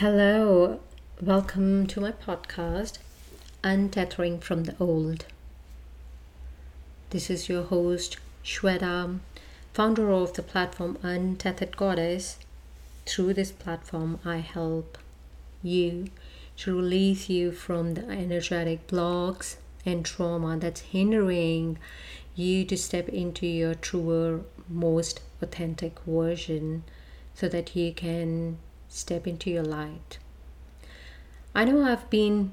Hello, welcome to my podcast, Untethering from the Old. This is your host, Shweta, founder of the platform Untethered Goddess. Through this platform, I help you to release you from the energetic blocks and trauma that's hindering you to step into your truer, most authentic version so that you can step into your light. I know I've been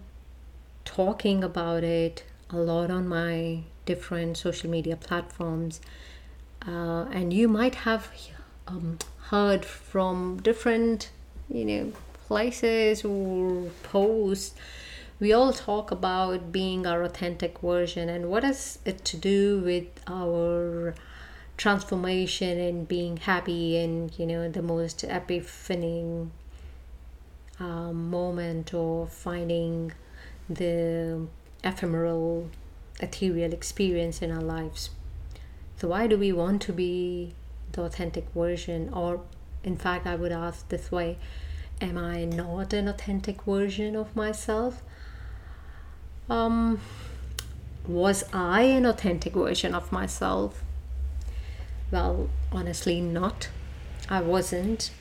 talking about it a lot on my different social media platforms, uh, and you might have um, heard from different, you know, places or posts. We all talk about being our authentic version, and what has it to do with our transformation and being happy and you know the most epiphany um, moment or finding the ephemeral ethereal experience in our lives. So why do we want to be the authentic version? Or in fact i would ask this way am i not an authentic version of myself? Um was i an authentic version of myself well, honestly, not. I wasn't.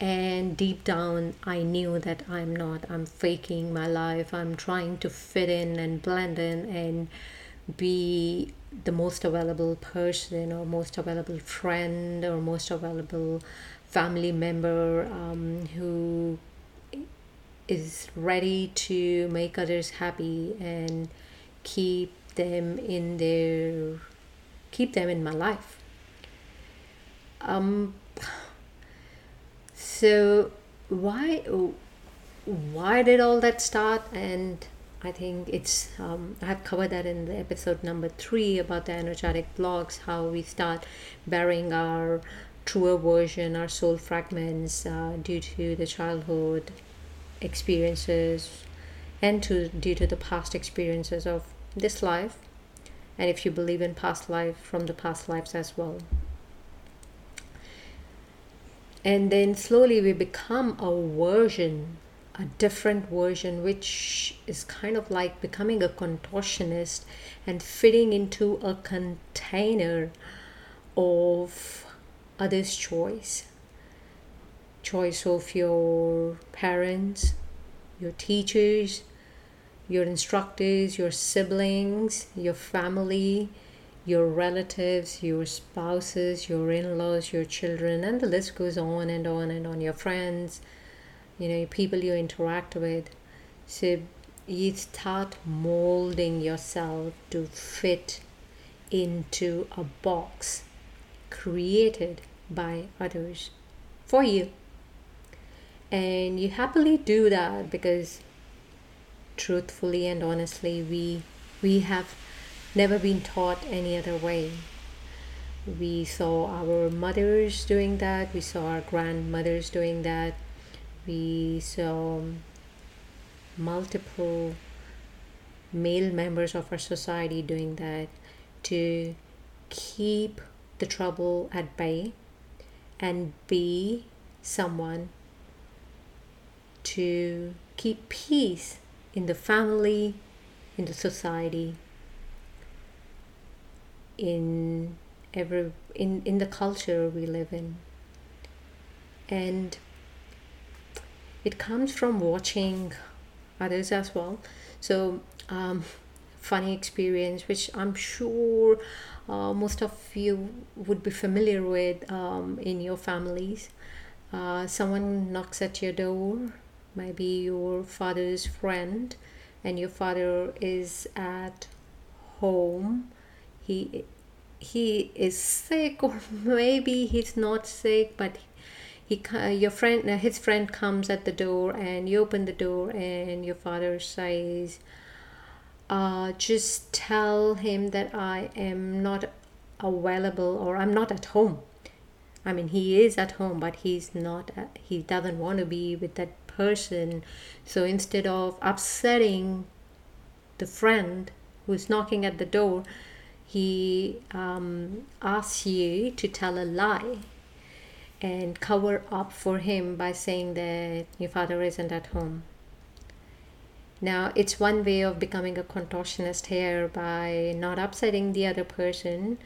And deep down, I knew that I'm not. I'm faking my life. I'm trying to fit in and blend in and be the most available person or most available friend or most available family member um, who is ready to make others happy and keep them in their keep them in my life um, so why why did all that start? And I think it's um, I have covered that in the episode number three about the energetic blocks, how we start burying our truer version, our soul fragments uh, due to the childhood experiences and to due to the past experiences of this life and if you believe in past life from the past lives as well and then slowly we become a version a different version which is kind of like becoming a contortionist and fitting into a container of others choice. Choice of your parents your teachers your instructors your siblings your family your relatives, your spouses, your in laws, your children, and the list goes on and on and on, your friends, you know, people you interact with. So you start molding yourself to fit into a box created by others for you. And you happily do that because truthfully and honestly we we have never been taught any other way. We saw our mothers doing that, we saw our grandmothers doing that, we saw multiple male members of our society doing that to keep the trouble at bay and be someone to keep peace in the family, in the society, in every in in the culture we live in. And it comes from watching others as well. So um, funny experience which i'm sure uh, most of you would be familiar with um, in your families. Uh, someone knocks at your door maybe your father's friend and your father is at home he he is sick or maybe he's not sick but he your friend uh, his friend comes at the door and you open the door and your father says uh, just tell him that I am not available or I'm not at home. I mean, he is at home, but he's not, uh, he doesn't want to be with that person. So instead of upsetting the friend who's knocking at the door, he um, asks you to tell a lie and cover up for him by saying that your father isn't at home. Now, it's one way of becoming a contortionist here by not upsetting the other person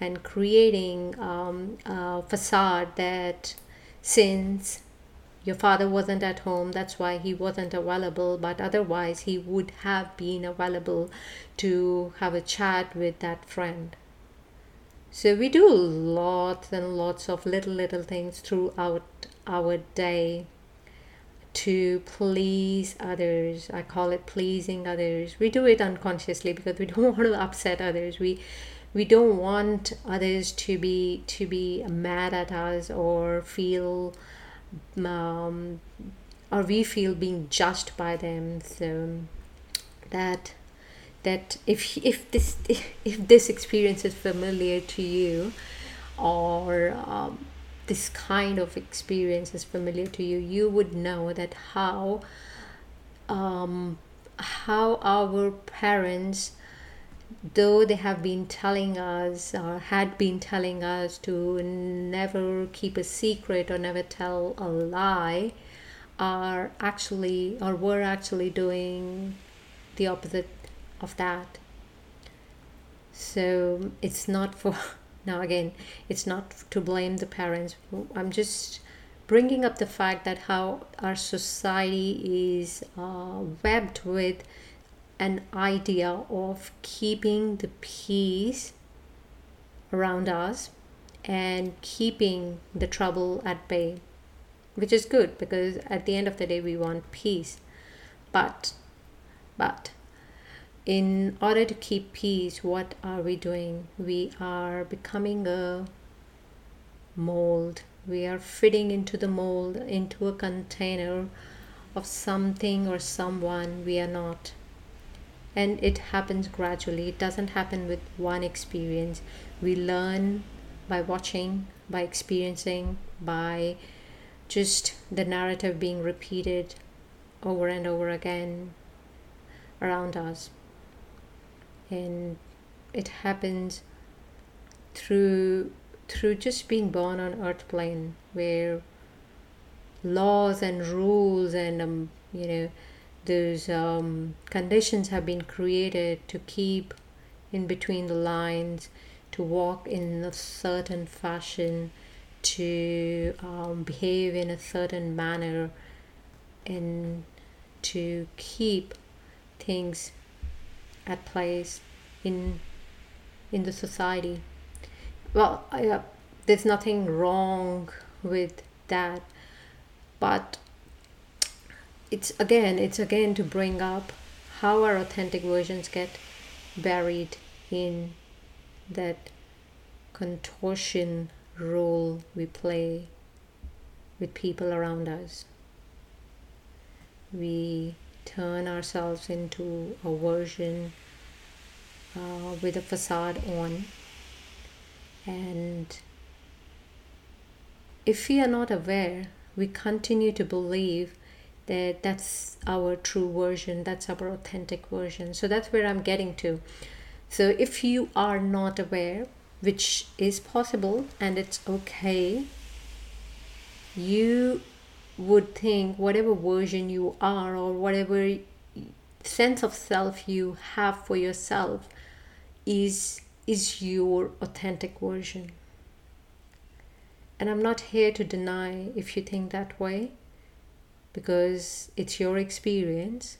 and creating um, a facade that since your father wasn't at home that's why he wasn't available but otherwise he would have been available to have a chat with that friend. So we do lots and lots of little little things throughout our day to please others. I call it pleasing others. We do it unconsciously because we don't want to upset others. We we don't want others to be to be mad at us or feel um, or we feel being judged by them so that that if if this if this experience is familiar to you or um, this kind of experience is familiar to you you would know that how um, how our parents though they have been telling us or had been telling us to never keep a secret or never tell a lie are actually or were actually doing the opposite of that. So it's not for now again it's not to blame the parents. I'm just bringing up the fact that how our society is uh, webbed with an idea of keeping the peace around us and keeping the trouble at bay, which is good because at the end of the day we want peace. But, but, in order to keep peace, what are we doing? We are becoming a mold. We are fitting into the mold, into a container of something or someone we are not and it happens gradually. It doesn't happen with one experience. We learn by watching by experiencing by just the narrative being repeated over and over again around us. And it happens through through just being born on earth plane where laws and rules and um, you know those um, conditions have been created to keep in between the lines, to walk in a certain fashion, to um, behave in a certain manner, and to keep things at place in in the society. Well, I, uh, there's nothing wrong with that, but it's again it's again to bring up how our authentic versions get buried in that contortion role we play with people around us. We turn ourselves into a version uh, with a facade on, and if we are not aware, we continue to believe that that's our true version that's our authentic version. So that's where i'm getting to. So if you are not aware which is possible and it's okay you would think whatever version you are or whatever sense of self you have for yourself is is your authentic version. And i'm not here to deny if you think that way because it's your experience,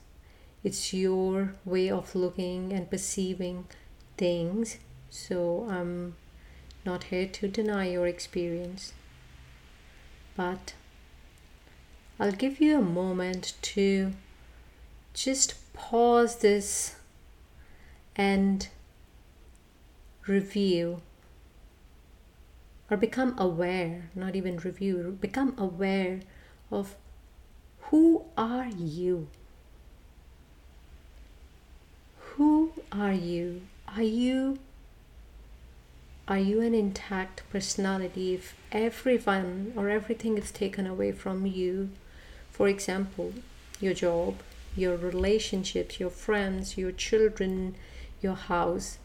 it's your way of looking and perceiving things. So I'm not here to deny your experience, but I'll give you a moment to just pause this and review or become aware, not even review, become aware of who are you? Who are you? Are you are you an intact personality if everyone or everything is taken away from you? For example, your job, your relationships, your friends, your children, your house,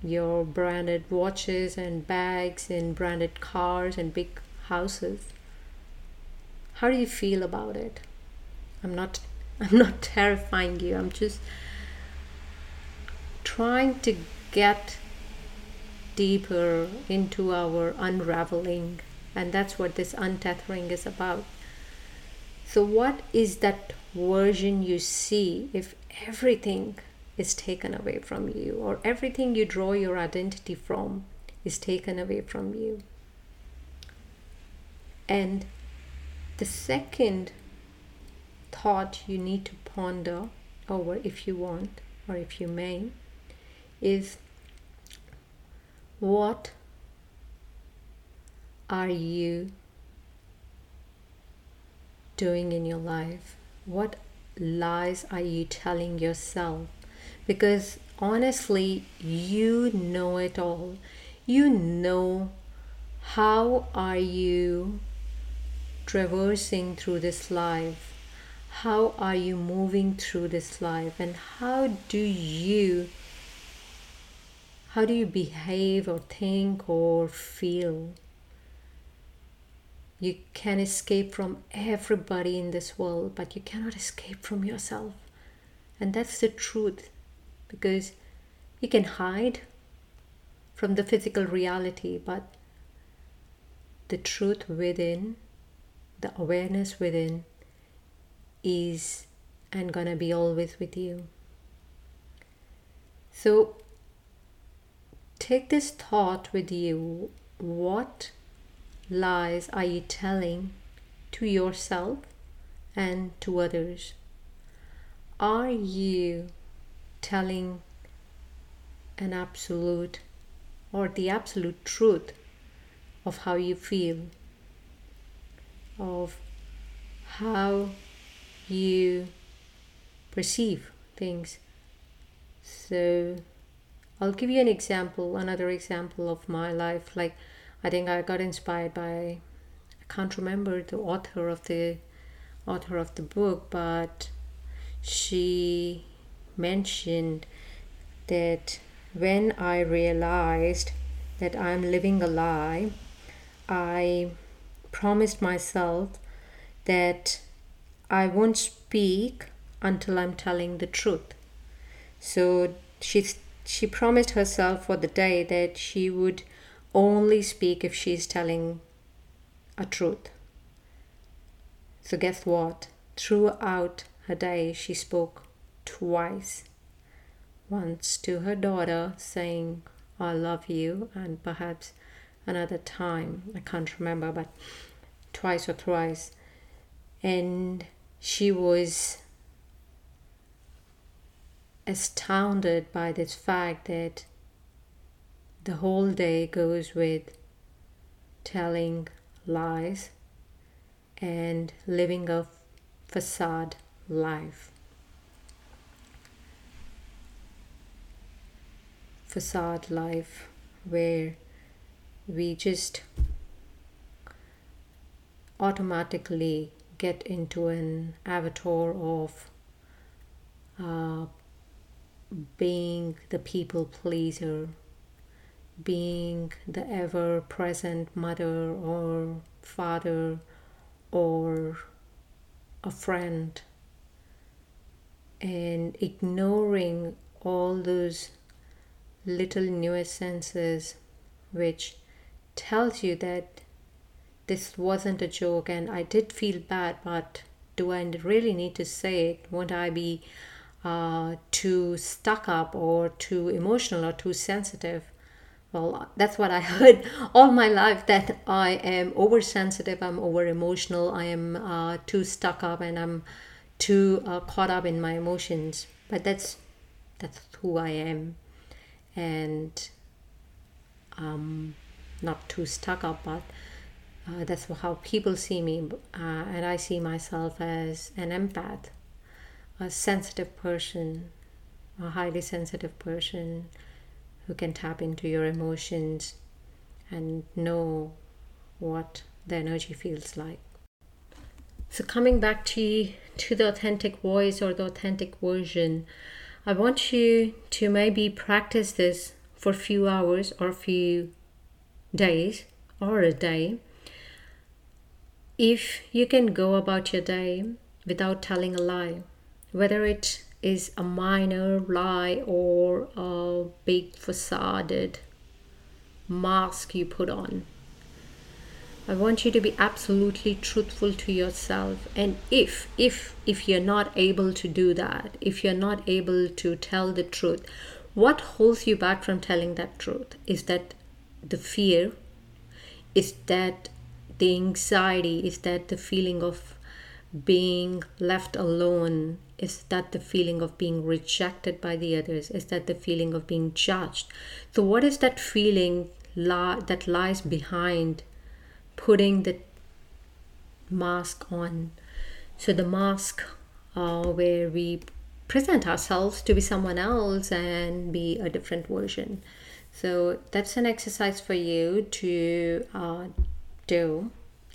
your branded watches and bags and branded cars and big houses. How do you feel about it? I'm not I'm not terrifying you. I'm just trying to get deeper into our unraveling and that's what this untethering is about. So what is that version you see if everything is taken away from you or everything you draw your identity from is taken away from you? And the second thought you need to ponder over if you want or if you may is what are you doing in your life? What lies are you telling yourself? Because honestly, you know it all. You know how are you traversing through this life? How are you moving through this life? And how do you how do you behave or think or feel? You can escape from everybody in this world, but you cannot escape from yourself. And that's the truth because you can hide from the physical reality, but the truth within the awareness within is and gonna be always with you. So take this thought with you what lies are you telling to yourself and to others? Are you telling an absolute or the absolute truth of how you feel? Of how you perceive things. So, I'll give you an example, another example of my life. Like, I think I got inspired by, I can't remember the author of the author of the book, but she mentioned that when I realized that I'm living a lie, I promised myself that I won't speak until I'm telling the truth. So she she promised herself for the day that she would only speak if she's telling a truth. So guess what? Throughout her day she spoke twice. Once to her daughter saying I love you and perhaps another time. I can't remember, but twice or thrice. And she was astounded by this fact that the whole day goes with telling lies and living a facade life. Facade life where we just automatically get into an avatar of uh, being the people pleaser, being the ever present mother or father or a friend, and ignoring all those little nuisances which tells you that this wasn't a joke and I did feel bad, but do I really need to say it? Won't I be uh, too stuck up or too emotional or too sensitive? Well, that's what I heard all my life that I am oversensitive, I'm over emotional, I am uh, too stuck up, and I'm too uh, caught up in my emotions. But that's that's who I am, and um, not too stuck up, but uh, that's how people see me. Uh, and I see myself as an empath, a sensitive person, a highly sensitive person who can tap into your emotions and know what the energy feels like. So coming back to to the authentic voice or the authentic version, I want you to maybe practice this for a few hours or a few days or a day if you can go about your day without telling a lie, whether it is a minor lie or a big facaded mask you put on. I want you to be absolutely truthful to yourself and if if if you're not able to do that, if you're not able to tell the truth, what holds you back from telling that truth? Is that the fear? Is that the anxiety? Is that the feeling of being left alone? Is that the feeling of being rejected by the others? Is that the feeling of being judged? So, what is that feeling li- that lies behind putting the mask on? So, the mask uh, where we present ourselves to be someone else and be a different version. So that's an exercise for you to uh, do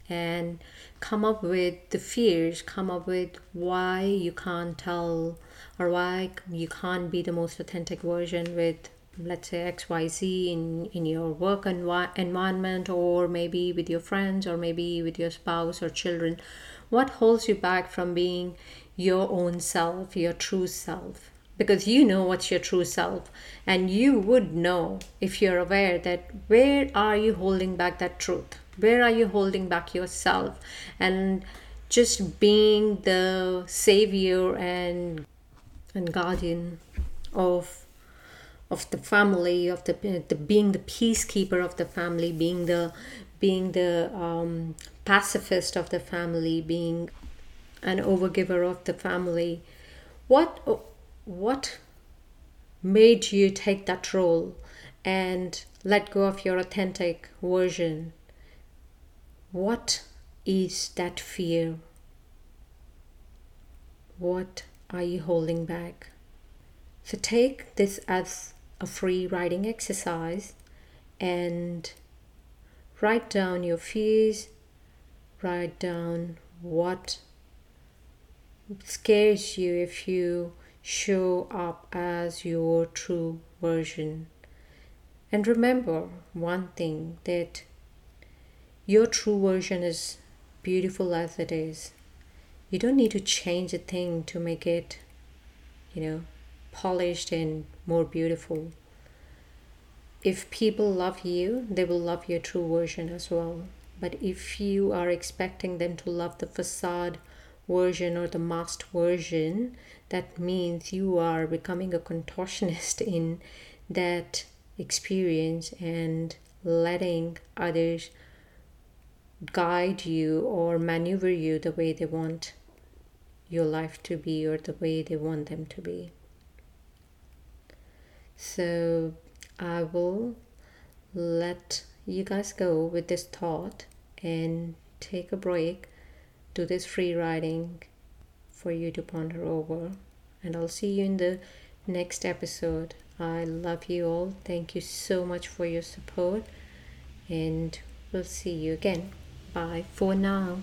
and come up with the fears, come up with why you can't tell or why you can't be the most authentic version with let's say xyz in in your work envi- environment or maybe with your friends or maybe with your spouse or children what holds you back from being your own self, your true self. Because you know what's your true self, and you would know if you're aware that where are you holding back that truth? Where are you holding back yourself? And just being the savior and and guardian of of the family of the, the being the peacekeeper of the family being the being the um, pacifist of the family being an overgiver of the family. What what made you take that role and let go of your authentic version? What is that fear? What are you holding back? So take this as a free writing exercise and write down your fears, write down what scares you if you show up as your true version. And remember one thing that your true version is beautiful as it is. You don't need to change a thing to make it, you know, polished and more beautiful. If people love you, they will love your true version as well. But if you are expecting them to love the facade version or the masked version, that means you are becoming a contortionist in that experience and letting others guide you or maneuver you the way they want your life to be or the way they want them to be. So I will let you guys go with this thought and take a break do this free writing for you to ponder over. And I'll see you in the next episode. I love you all. Thank you so much for your support. And we'll see you again. Bye for now.